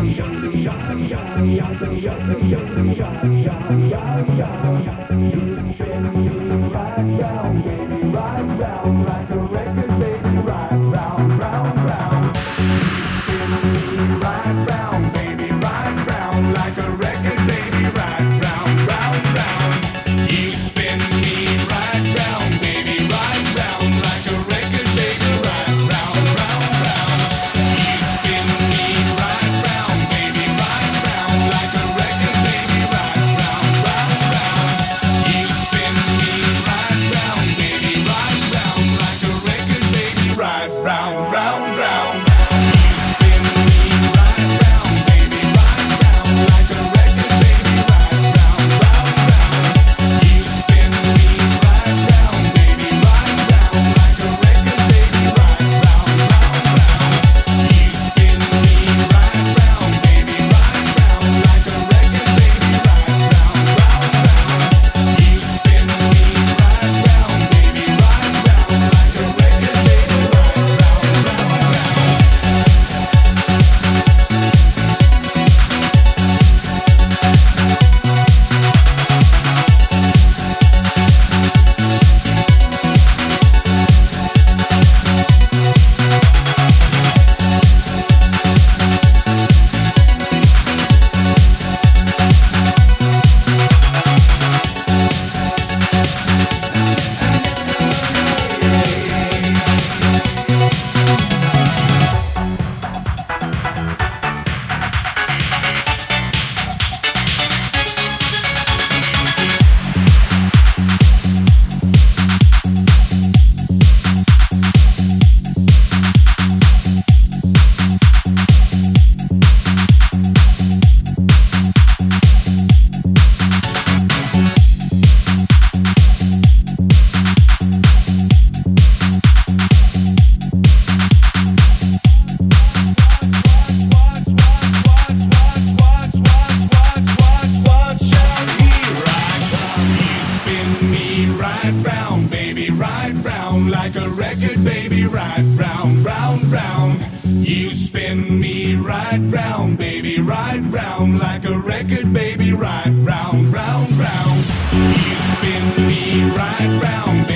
Yeah. record, baby, right round, round, round. You spin me right round, baby, right round, like a record, baby, right round, round, round. You spin me right round.